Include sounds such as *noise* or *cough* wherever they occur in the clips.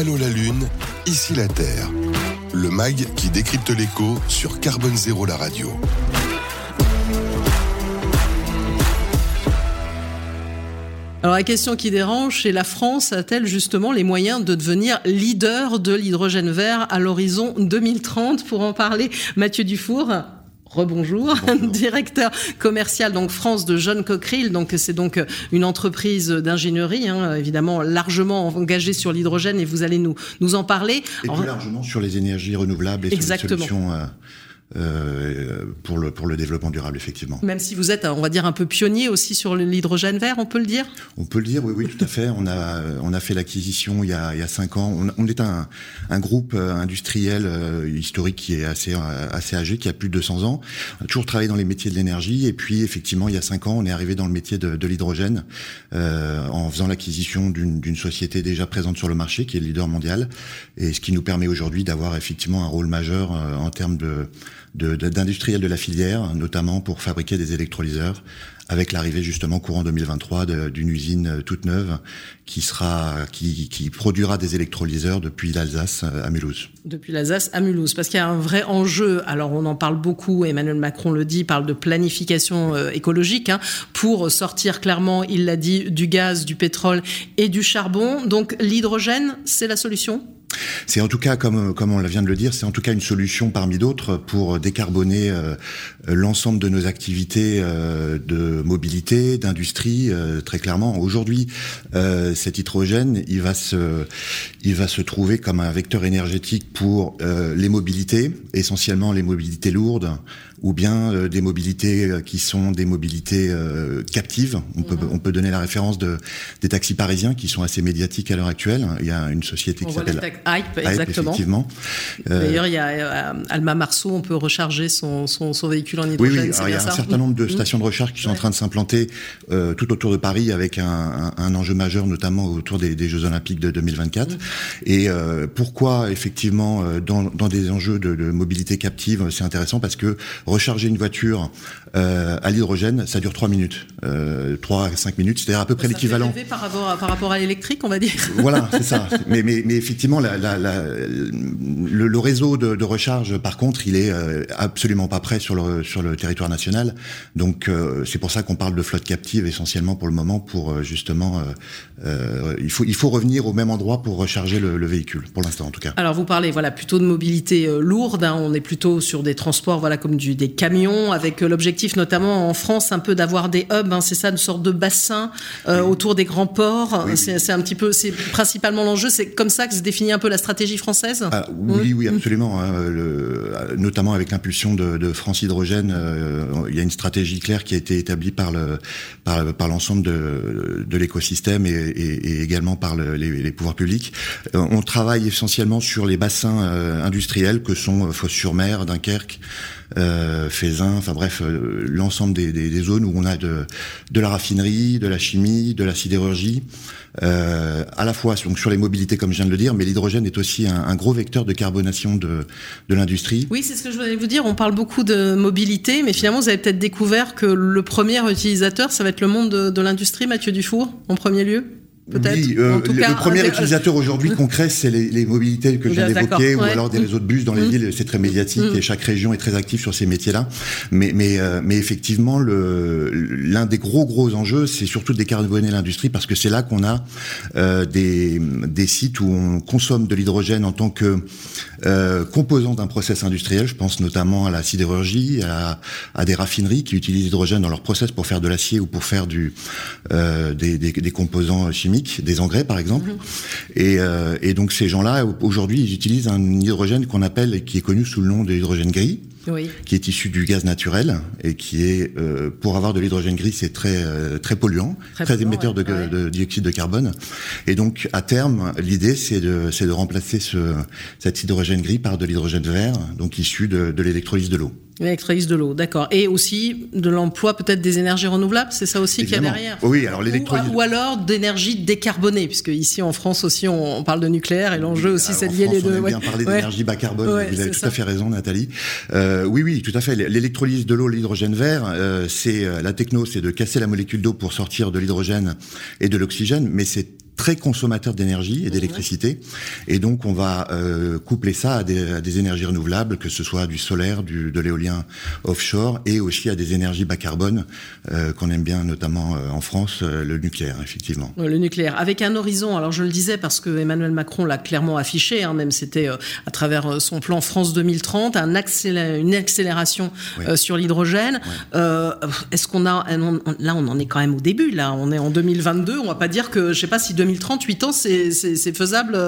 Allô la Lune, ici la Terre. Le MAG qui décrypte l'écho sur Carbone Zéro la radio. Alors la question qui dérange, c'est la France a-t-elle justement les moyens de devenir leader de l'hydrogène vert à l'horizon 2030 Pour en parler, Mathieu Dufour. Rebonjour, *laughs* directeur commercial donc France de John Cockerill. Donc c'est donc une entreprise d'ingénierie, hein, évidemment largement engagée sur l'hydrogène et vous allez nous nous en parler. Et plus largement sur les énergies renouvelables et Exactement. sur les solutions euh, euh, pour, le, pour le développement durable, effectivement. Même si vous êtes, on va dire, un peu pionnier aussi sur l'hydrogène vert, on peut le dire? On peut le dire, oui, oui, tout à fait. On a, on a fait l'acquisition il, y a, il y a cinq ans. On, on est un, un groupe euh, industriel euh, historique qui est assez, euh, assez âgé, qui a plus de 200 ans. On a toujours travaillé dans les métiers de l'énergie. Et puis, effectivement, il y a cinq ans, on est arrivé dans le métier de, de l'hydrogène euh, en faisant l'acquisition d'une société déjà présente sur le marché, qui est le leader mondial. Et ce qui nous permet aujourd'hui d'avoir effectivement un rôle majeur euh, en termes de d'industriels de, la filière, notamment pour fabriquer des électrolyseurs, avec l'arrivée justement courant 2023 d'une usine toute neuve qui sera qui, produira des électrolyseurs depuis l'Alsace à Mulhouse. Depuis l'Alsace à Mulhouse, parce qu'il y a un vrai enjeu. Alors on en parle beaucoup. Emmanuel Macron le dit, parle de planification euh, écologique hein, pour sortir clairement, il l'a dit, du gaz, du pétrole et du charbon. Donc l'hydrogène, c'est la solution? C'est en tout cas, comme, on vient de le dire, c'est en tout cas une solution parmi d'autres pour décarboner euh, l'ensemble de nos activités euh, de mobilité, d'industrie, euh, très clairement. Aujourd'hui, cet hydrogène, il va se, il va se trouver comme un vecteur énergétique pour les mobilités, essentiellement les mobilités lourdes, ou bien euh, des mobilités qui sont des mobilités euh, captives. On, mmh. peut, on peut donner la référence de, des taxis parisiens qui sont assez médiatiques à l'heure actuelle. Il y a une société on qui s'appelle Hype, exactement. effectivement. D'ailleurs, il y a euh, Alma Marceau, on peut recharger son, son, son véhicule en hydrogène. Oui, oui. Alors, il y a un certain nombre de stations de recharge qui sont ouais. en train de s'implanter euh, tout autour de Paris avec un, un, un, enjeu majeur, notamment autour des, des Jeux Olympiques de 2024. Mmh. Et euh, pourquoi, effectivement, dans, dans des enjeux de, de mobilité captive, c'est intéressant parce que recharger une voiture euh, à l'hydrogène, ça dure 3 minutes, euh, 3 à 5 minutes, c'est-à-dire à peu près l'équivalent. Par rapport, à, par rapport à l'électrique, on va dire. *laughs* Voilà, c'est ça. *laughs* mais, mais, mais, effectivement, la, la, la, le, le, réseau de, de, recharge, par contre, il est euh, absolument pas prêt sur le, sur le territoire national. Donc, euh, c'est pour ça qu'on parle de flotte captive essentiellement pour le moment, pour justement, il, faut, il faut revenir au même endroit pour recharger le, le véhicule, pour l'instant en tout cas. Alors, vous parlez voilà, plutôt de mobilité lourde, hein, on est plutôt sur des transports voilà, comme du, des camions, avec l'objectif notamment en France un peu d'avoir des hubs, hein, c'est ça, une sorte de bassin euh, autour des grands ports. Oui. C'est un petit peu, c'est principalement l'enjeu. C'est comme ça que se définit un peu la stratégie française. Ah, oui, oui, absolument. Hein, le, notamment avec l'impulsion de, de, France Hydrogène, euh, il y a une stratégie claire qui a été établie par le par, par l'ensemble de, de l'écosystème et, et, et, également par le, les, les, pouvoirs publics. Euh, on travaille essentiellement sur les bassins euh, industriels que sont Fos-sur-Mer, Dunkerque euh, Fézin, enfin bref, euh, l'ensemble des, zones où on a de, la raffinerie, de la chimie, de la sidérurgie, euh, à la fois sur les mobilités comme je viens de le dire, mais l'hydrogène est aussi un, gros vecteur de carbonation de, l'industrie. Oui, c'est ce que je voulais vous dire. On parle beaucoup de mobilité, mais finalement vous avez peut-être découvert que le premier utilisateur, ça va être le monde de, de l'industrie, Mathieu Dufour, en premier lieu. Oui, euh, le, cas, premier utilisateur aujourd'hui concret, c'est les, les, mobilités que je viens d'évoquer, ou ouais. alors des réseaux de bus dans les mmh. villes. C'est très médiatique mmh. et chaque région est très active sur ces métiers-là. Mais, mais, euh, mais effectivement, l'un des gros gros enjeux, c'est surtout de décarboner l'industrie parce que c'est là qu'on a euh, des, des sites où on consomme de l'hydrogène en tant que euh, composant d'un process industriel. Je pense notamment à la sidérurgie, à, à des raffineries qui utilisent l'hydrogène dans leur process pour faire de l'acier ou pour faire du, euh, des, des, des composants chimiques des engrais par exemple. Mmh. Et, euh, et, donc ces gens-là, aujourd'hui, ils utilisent un hydrogène qu'on appelle, qui est connu sous le nom de l'hydrogène gris. Oui. qui est issu du gaz naturel et qui est, euh, pour avoir de l'hydrogène gris, c'est très euh, très polluant, très, très polluant, émetteur ouais. de, de, de, dioxyde de carbone. Et donc, à terme, l'idée, c'est de, c'est de remplacer ce, cet hydrogène gris par de l'hydrogène vert, donc issu de, de l'électrolyse de l'eau. L'électrolyse de l'eau, d'accord. Et aussi de l'emploi peut-être des énergies renouvelables, c'est ça aussi qu'il y a derrière Oui, alors l'électrolyse. Ou, ou, alors d'énergie décarbonée, puisque ici en France aussi on, on parle de nucléaire et l'enjeu aussi c'est de lier les deux. On aime bien parler d'énergie bas carbone, ouais, vous avez tout ça. à fait raison Nathalie. Euh, oui, oui, tout à fait. L'électrolyse de l'eau, l'hydrogène vert, euh, c'est la techno, c'est de casser la molécule d'eau pour sortir de l'hydrogène et de l'oxygène, mais c'est très consommateurs d'énergie et d'électricité. Et donc, on va euh, coupler ça à des, à des, énergies renouvelables, que ce soit du solaire, du, de l'éolien offshore, et aussi à des énergies bas carbone euh, qu'on aime bien, notamment euh, en France, le nucléaire, effectivement. Le nucléaire, avec un horizon. Alors, je le disais parce que Emmanuel Macron l'a clairement affiché, hein, même c'était à travers son plan France 2030, un une accélération sur l'hydrogène. Est-ce qu'on a là, on en est quand même au début. Là, on est en 2022. On va pas dire que, je sais pas si 2030, 8 ans, c'est faisable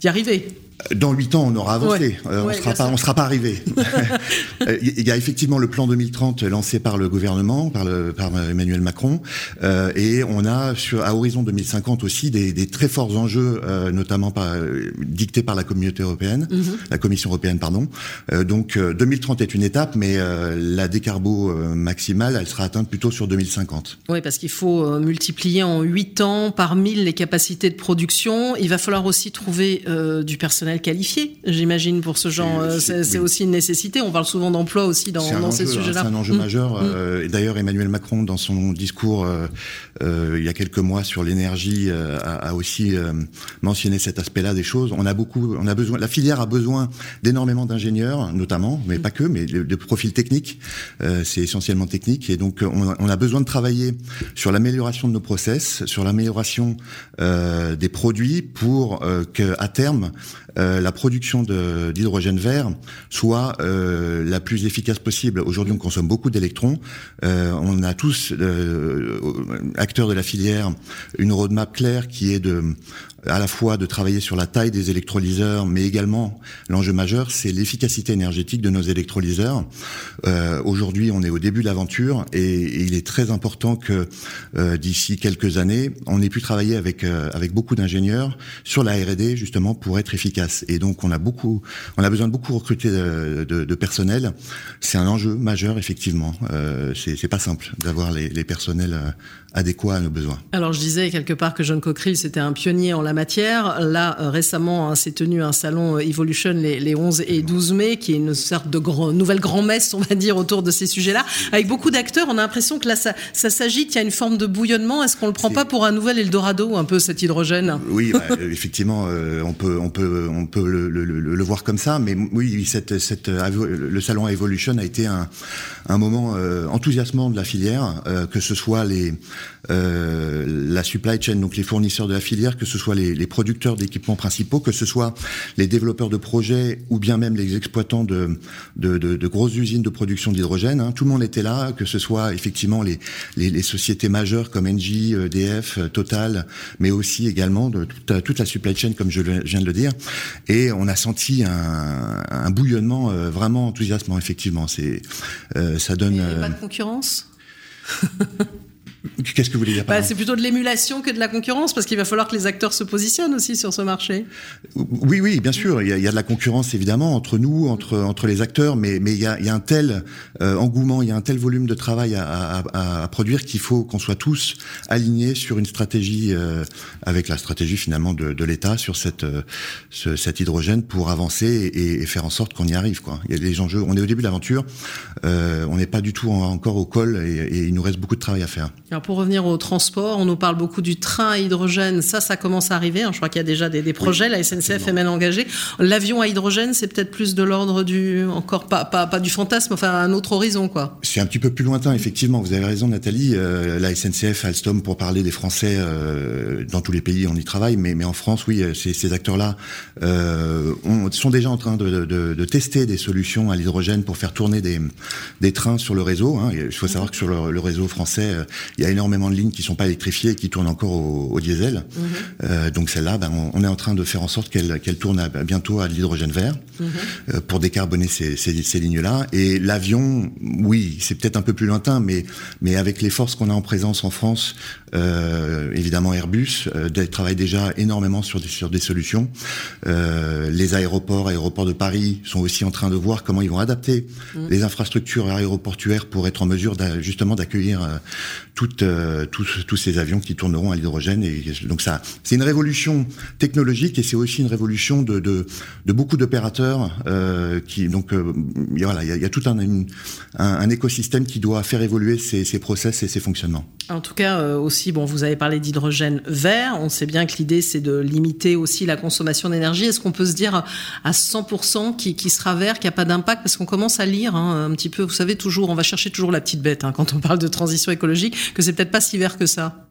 d'y arriver. Dans huit ans, on aura avancé. Euh, on sera pas, on sera pas arrivé. *laughs* Il y a effectivement le plan 2030 lancé par le gouvernement, par, le, par Emmanuel Macron, euh, et on a sur à horizon 2050 aussi des, des très forts enjeux, euh, notamment par, dictés par la communauté européenne, mhm. la Commission européenne, pardon. donc 2030 est une étape, mais la décarbo maximale, elle sera atteinte plutôt sur 2050. Oui, parce qu'il faut multiplier en huit ans par mille les capacités de production. Il va falloir aussi trouver du personnel qualifié, j'imagine, pour ce genre. C'est aussi une nécessité. On parle souvent d'emploi aussi dans, ces sujets-là. C'est un enjeu majeur. Mmh. Euh, d'ailleurs, Emmanuel Macron, dans son discours euh, euh, il y a quelques mois sur l'énergie, a, aussi mentionné cet aspect-là des choses. On a beaucoup, on a besoin. La filière a besoin d'énormément d'ingénieurs, notamment, mais mmh. pas que, mais de, profils techniques. C'est essentiellement technique, et donc on, on, a besoin de travailler sur l'amélioration de nos process, sur l'amélioration des produits pour que à terme euh, la production d'hydrogène vert soit euh, la plus efficace possible. Aujourd'hui, on consomme beaucoup d'électrons. Euh, on a tous, acteurs de la filière, une roadmap claire qui est de à la fois de travailler sur la taille des électrolyseurs, mais également l'enjeu majeur, c'est l'efficacité énergétique de nos électrolyseurs. Euh, Aujourd'hui, on est au début de l'aventure et, il est très important que euh, d'ici quelques années, on ait pu travailler avec euh, avec beaucoup d'ingénieurs sur la R&D justement pour être efficace. Et donc, on a beaucoup, on a besoin de beaucoup recruter de, de, de personnel. C'est un enjeu majeur effectivement. Euh, c'est pas simple d'avoir les, les personnels euh, adéquats à nos besoins. Alors, je disais quelque part que John Cockerill c'était un pionnier en la matière. Là, euh, récemment, hein, s'est tenu un salon euh, Evolution les, 11 et 12 mai, qui est une sorte de nouvelle grand-messe, on va dire, autour de ces sujets-là. Avec beaucoup d'acteurs, on a l'impression que là, ça, ça s'agite, il y a une forme de bouillonnement. Est-ce qu'on le prend pas pour un nouvel Eldorado, un peu, cet hydrogène? Oui, bah, effectivement, euh, on peut, on peut, on peut le, voir comme ça. Mais oui, cette, cette, le salon Evolution a été un, un moment enthousiasmant de la filière, que ce soit les, la supply chain, donc les fournisseurs de la filière, que ce soit les les, producteurs d'équipements principaux, que ce soit les développeurs de projets ou bien même les exploitants de, de, grosses usines de production d'hydrogène. Hein. Tout le monde était là, que ce soit effectivement les, les, sociétés majeures comme Engie, EDF, Total, mais aussi également de toute, la supply chain, comme je viens de le dire. Et on a senti un, bouillonnement euh, vraiment enthousiasmant, effectivement. C'est, euh, ça donne. pas de euh, concurrence? *laughs* Qu'est-ce que vous voulez dire bah, C'est plutôt de l'émulation que de la concurrence, parce qu'il va falloir que les acteurs se positionnent aussi sur ce marché. Oui, oui, bien sûr. Il y a, de la concurrence, évidemment, entre nous, entre, entre les acteurs, mais, mais il, y a, il y a un tel euh, engouement, il y a un tel volume de travail à, à, à produire qu'il faut qu'on soit tous alignés sur une stratégie, euh, avec la stratégie finalement de, de l'État sur cette, euh, ce, cet hydrogène pour avancer et, et faire en sorte qu'on y arrive. Quoi. Il y a des enjeux. On est au début de l'aventure. on n'est pas du tout encore au col et, et il nous reste beaucoup de travail à faire. Alors pour revenir au transport, on nous parle beaucoup du train à hydrogène. Ça, ça commence à arriver. Hein. Je crois qu'il y a déjà des, projets. la SNCF est même engagée. L'avion à hydrogène, c'est peut-être plus de l'ordre du, encore pas, pas, pas, du fantasme, enfin un autre horizon, quoi. C'est un petit peu plus lointain, effectivement. Vous avez raison, Nathalie. Euh, la SNCF, Alstom, pour parler des Français, euh, dans tous les pays, on y travaille. Mais, mais en France, oui, ces, ces acteurs-là euh, sont déjà en train de, de, de tester des solutions à l'hydrogène pour faire tourner des, des trains sur le réseau. Hein. Il faut savoir que sur le, le réseau français, euh, il y a énormément de lignes qui sont pas électrifiées et qui tournent encore au, diesel. Mhm. Euh, donc celle-là, ben, on, est en train de faire en sorte qu'elle qu'elle tourne bientôt à l'hydrogène vert mhm. euh, pour décarboner ces, ces, ces lignes-là. Et l'avion, oui, c'est peut-être un peu plus lointain, mais mais avec les forces qu'on a en présence en France, euh, évidemment Airbus euh, travaille déjà énormément sur des sur des solutions. Euh, les aéroports, aéroports de Paris, sont aussi en train de voir comment ils vont adapter mhm. les infrastructures aéroportuaires pour être en mesure justement d'accueillir tout toutes, tous, ces avions qui tourneront à l'hydrogène. Donc ça, c'est une révolution technologique et c'est aussi une révolution de, beaucoup d'opérateurs qui donc voilà, il y a, tout un, écosystème qui doit faire évoluer ces, ces process et ces fonctionnements. En tout cas, aussi, bon, vous avez parlé d'hydrogène vert. On sait bien que l'idée, c'est de limiter aussi la consommation d'énergie. Est-ce qu'on peut se dire à 100% qui, qui sera vert, qu'il n'y a pas d'impact? Parce qu'on commence à lire hein, un petit peu, vous savez, toujours, on va chercher toujours la petite bête hein, quand on parle de transition écologique, que c'est peut-être pas si vert que ça.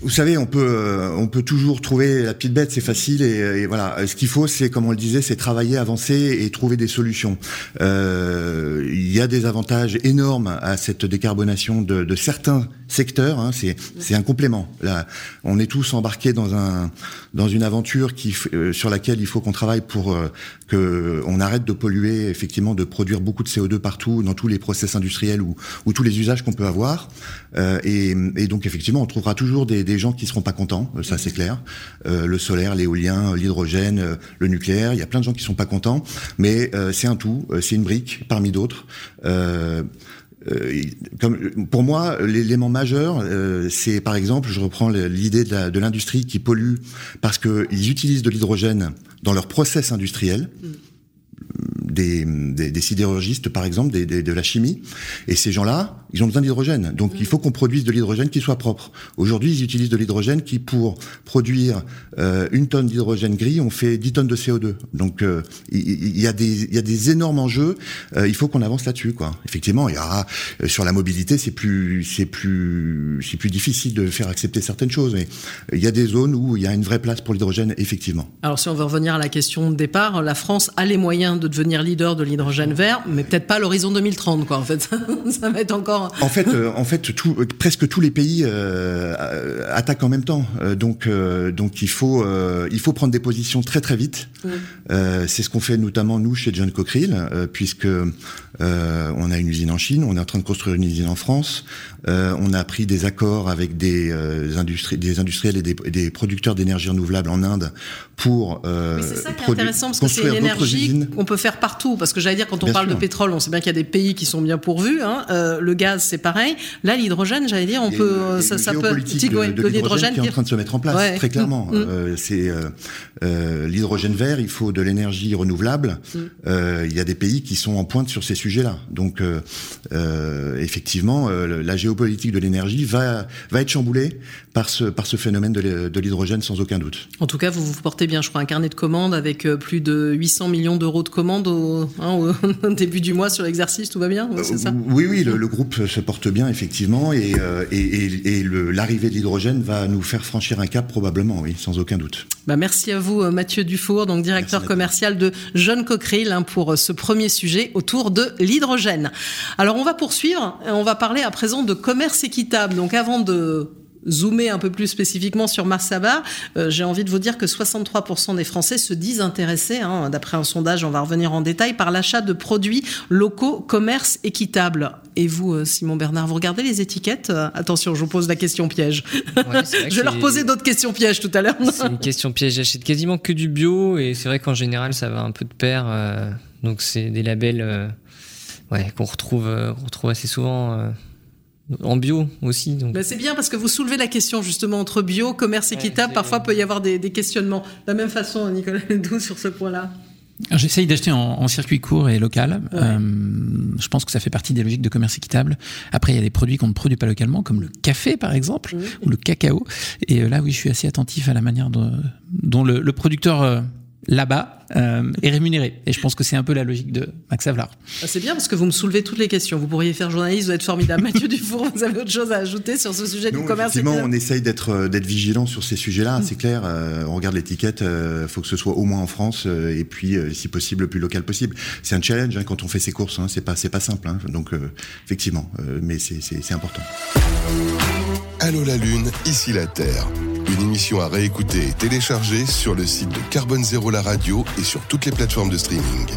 Vous savez, on peut, euh, on peut toujours trouver la petite bête, c'est facile et, voilà. Ce qu'il faut, c'est comme on le disait, c'est travailler, avancer et trouver des solutions. Euh, y a des avantages énormes à cette décarbonation de, de certains secteurs. Hein, c'est, un complément. Là, on est tous embarqués dans un, dans une aventure qui, euh, sur laquelle il faut qu'on travaille pour euh, que on arrête de polluer, effectivement, de produire beaucoup de CO2 partout, dans tous les process industriels ou, ou tous les usages qu'on peut avoir. Euh, et, et, donc, effectivement, on trouvera toujours des, des gens qui seront pas contents, euh, ça c'est clair. Euh, le solaire, l'éolien, l'hydrogène, le nucléaire, il y a plein de gens qui sont pas contents, mais c'est un tout, c'est une brique parmi d'autres. Euh, comme, pour moi, l'élément majeur, euh, c'est par exemple, je reprends l'idée de l'industrie qui pollue parce qu'ils utilisent de l'hydrogène dans leur process industriel. Mm des, des, sidérurgistes, par exemple, des, de la chimie. Et ces gens-là, ils ont besoin d'hydrogène. Donc il faut qu'on produise de l'hydrogène qui soit propre. Aujourd'hui, ils utilisent de l'hydrogène qui, pour produire euh, une tonne d'hydrogène gris, on fait 10 tonnes de CO2. Donc euh, il, y a des, il y a des énormes enjeux. Euh, il faut qu'on avance là-dessus, quoi. Effectivement, il y aura sur la mobilité, c'est plus, c'est plus, c'est plus difficile de faire accepter certaines choses. Mais il y a des zones où il y a une vraie place pour l'hydrogène, effectivement. Alors si on veut revenir à la question de départ, la France a les moyens de devenir leader de l'hydrogène vert, mais peut-être pas l'horizon 2030, quoi. En fait, *laughs* ça va être encore. En fait, euh, en fait, euh, presque tous les pays euh, attaquent en même temps. donc, donc il faut, il faut prendre des positions très très vite. C'est ce qu'on fait notamment nous chez John Cockerill, puisque on a une usine en Chine, on est en train de construire une usine en France. on a pris des accords avec des, industries, des industriels et des, des producteurs d'énergie renouvelable en Inde pour. Euh, c'est ça qui est intéressant parce que c'est une énergie qu'on peut faire partout. Parce que j'allais dire, quand on parle de pétrole, on sait bien qu'il y a des pays qui sont bien pourvus. Hein. Euh, le gaz, c'est pareil. Là, l'hydrogène, j'allais dire, on peut, ça, ça peut. De, de, l'hydrogène qui est en train de se mettre en place, très clairement. Mm. Euh, c'est euh, euh, l'hydrogène vert. Il faut de l'énergie renouvelable. Mm. Euh, il y a des pays qui sont en pointe sur ces sujets-là. Donc, effectivement, la géopolitique de l'énergie va va être chamboulée par ce par ce phénomène de l'hydrogène sans aucun doute. En tout cas, vous vous portez bien, je crois, un carnet de commandes avec euh, plus de 800 millions d'euros de commandes au, hein, au, *laughs* début du mois sur l'exercice, tout va bien c'est ça? Oui, oui, le, groupe se porte bien, effectivement, et, euh, et, et, l'arrivée de l'hydrogène va nous faire franchir un cap, probablement, oui, sans aucun doute. Bah, merci à vous, euh, Mathieu Dufour, donc directeur commercial de Jeune Cockerill, hein, pour ce premier sujet autour de l'hydrogène. Alors, on va poursuivre, on va parler à présent de commerce équitable. Donc, avant de zoomer un peu plus spécifiquement sur Mars euh, j'ai envie de vous dire que 63% des Français se disent intéressés, hein, d'après un sondage, on va revenir en détail, par l'achat de produits locaux, commerce équitable. Et vous, euh, Simon Bernard, vous regardez les étiquettes? Euh, Attention, je vous pose la question piège. *laughs* je vais leur poser d'autres questions pièges tout à l'heure. C'est une question piège. J'achète quasiment que du bio et c'est vrai qu'en général, ça va un peu de pair. donc c'est des labels ouais, qu'on retrouve, retrouve assez souvent en bio aussi. Donc. c'est bien parce que vous soulevez la question justement entre bio, commerce équitable. Parfois, peut y avoir des, questionnements. De la même façon, Nicolas *laughs* Ledoux, sur ce point-là. J'essaye d'acheter en, circuit court et local. Euh, je pense que ça fait partie des logiques de commerce équitable. Après, il y a des produits qu'on ne produit pas localement, comme le café par exemple, ou le cacao. Et euh, là, oui, je suis assez attentif à la manière dont le, producteur euh, là-bas euh, est rémunéré. Et je pense que c'est un peu la logique de Max Havelaar. Ah, c'est bien parce que vous me soulevez toutes les questions. Vous pourriez faire journaliste, vous êtes formidable. *laughs* Mathieu Dufour, vous avez autre chose à ajouter sur ce sujet du commerce Effectivement, on essaye d'être euh, d'être vigilant sur ces sujets-là. Mm. C'est clair. Euh, on regarde l'étiquette. Il euh, faut que ce soit au moins en France et puis, si possible, le plus local possible. C'est un challenge hein, quand on fait ses courses. Hein. C'est pas c'est pas simple. Hein. Donc, effectivement, mais c'est important. Allô la lune, ici la Terre. Une émission à réécouter et télécharger sur le site de Carbone Zéro la radio et sur toutes les plateformes de streaming.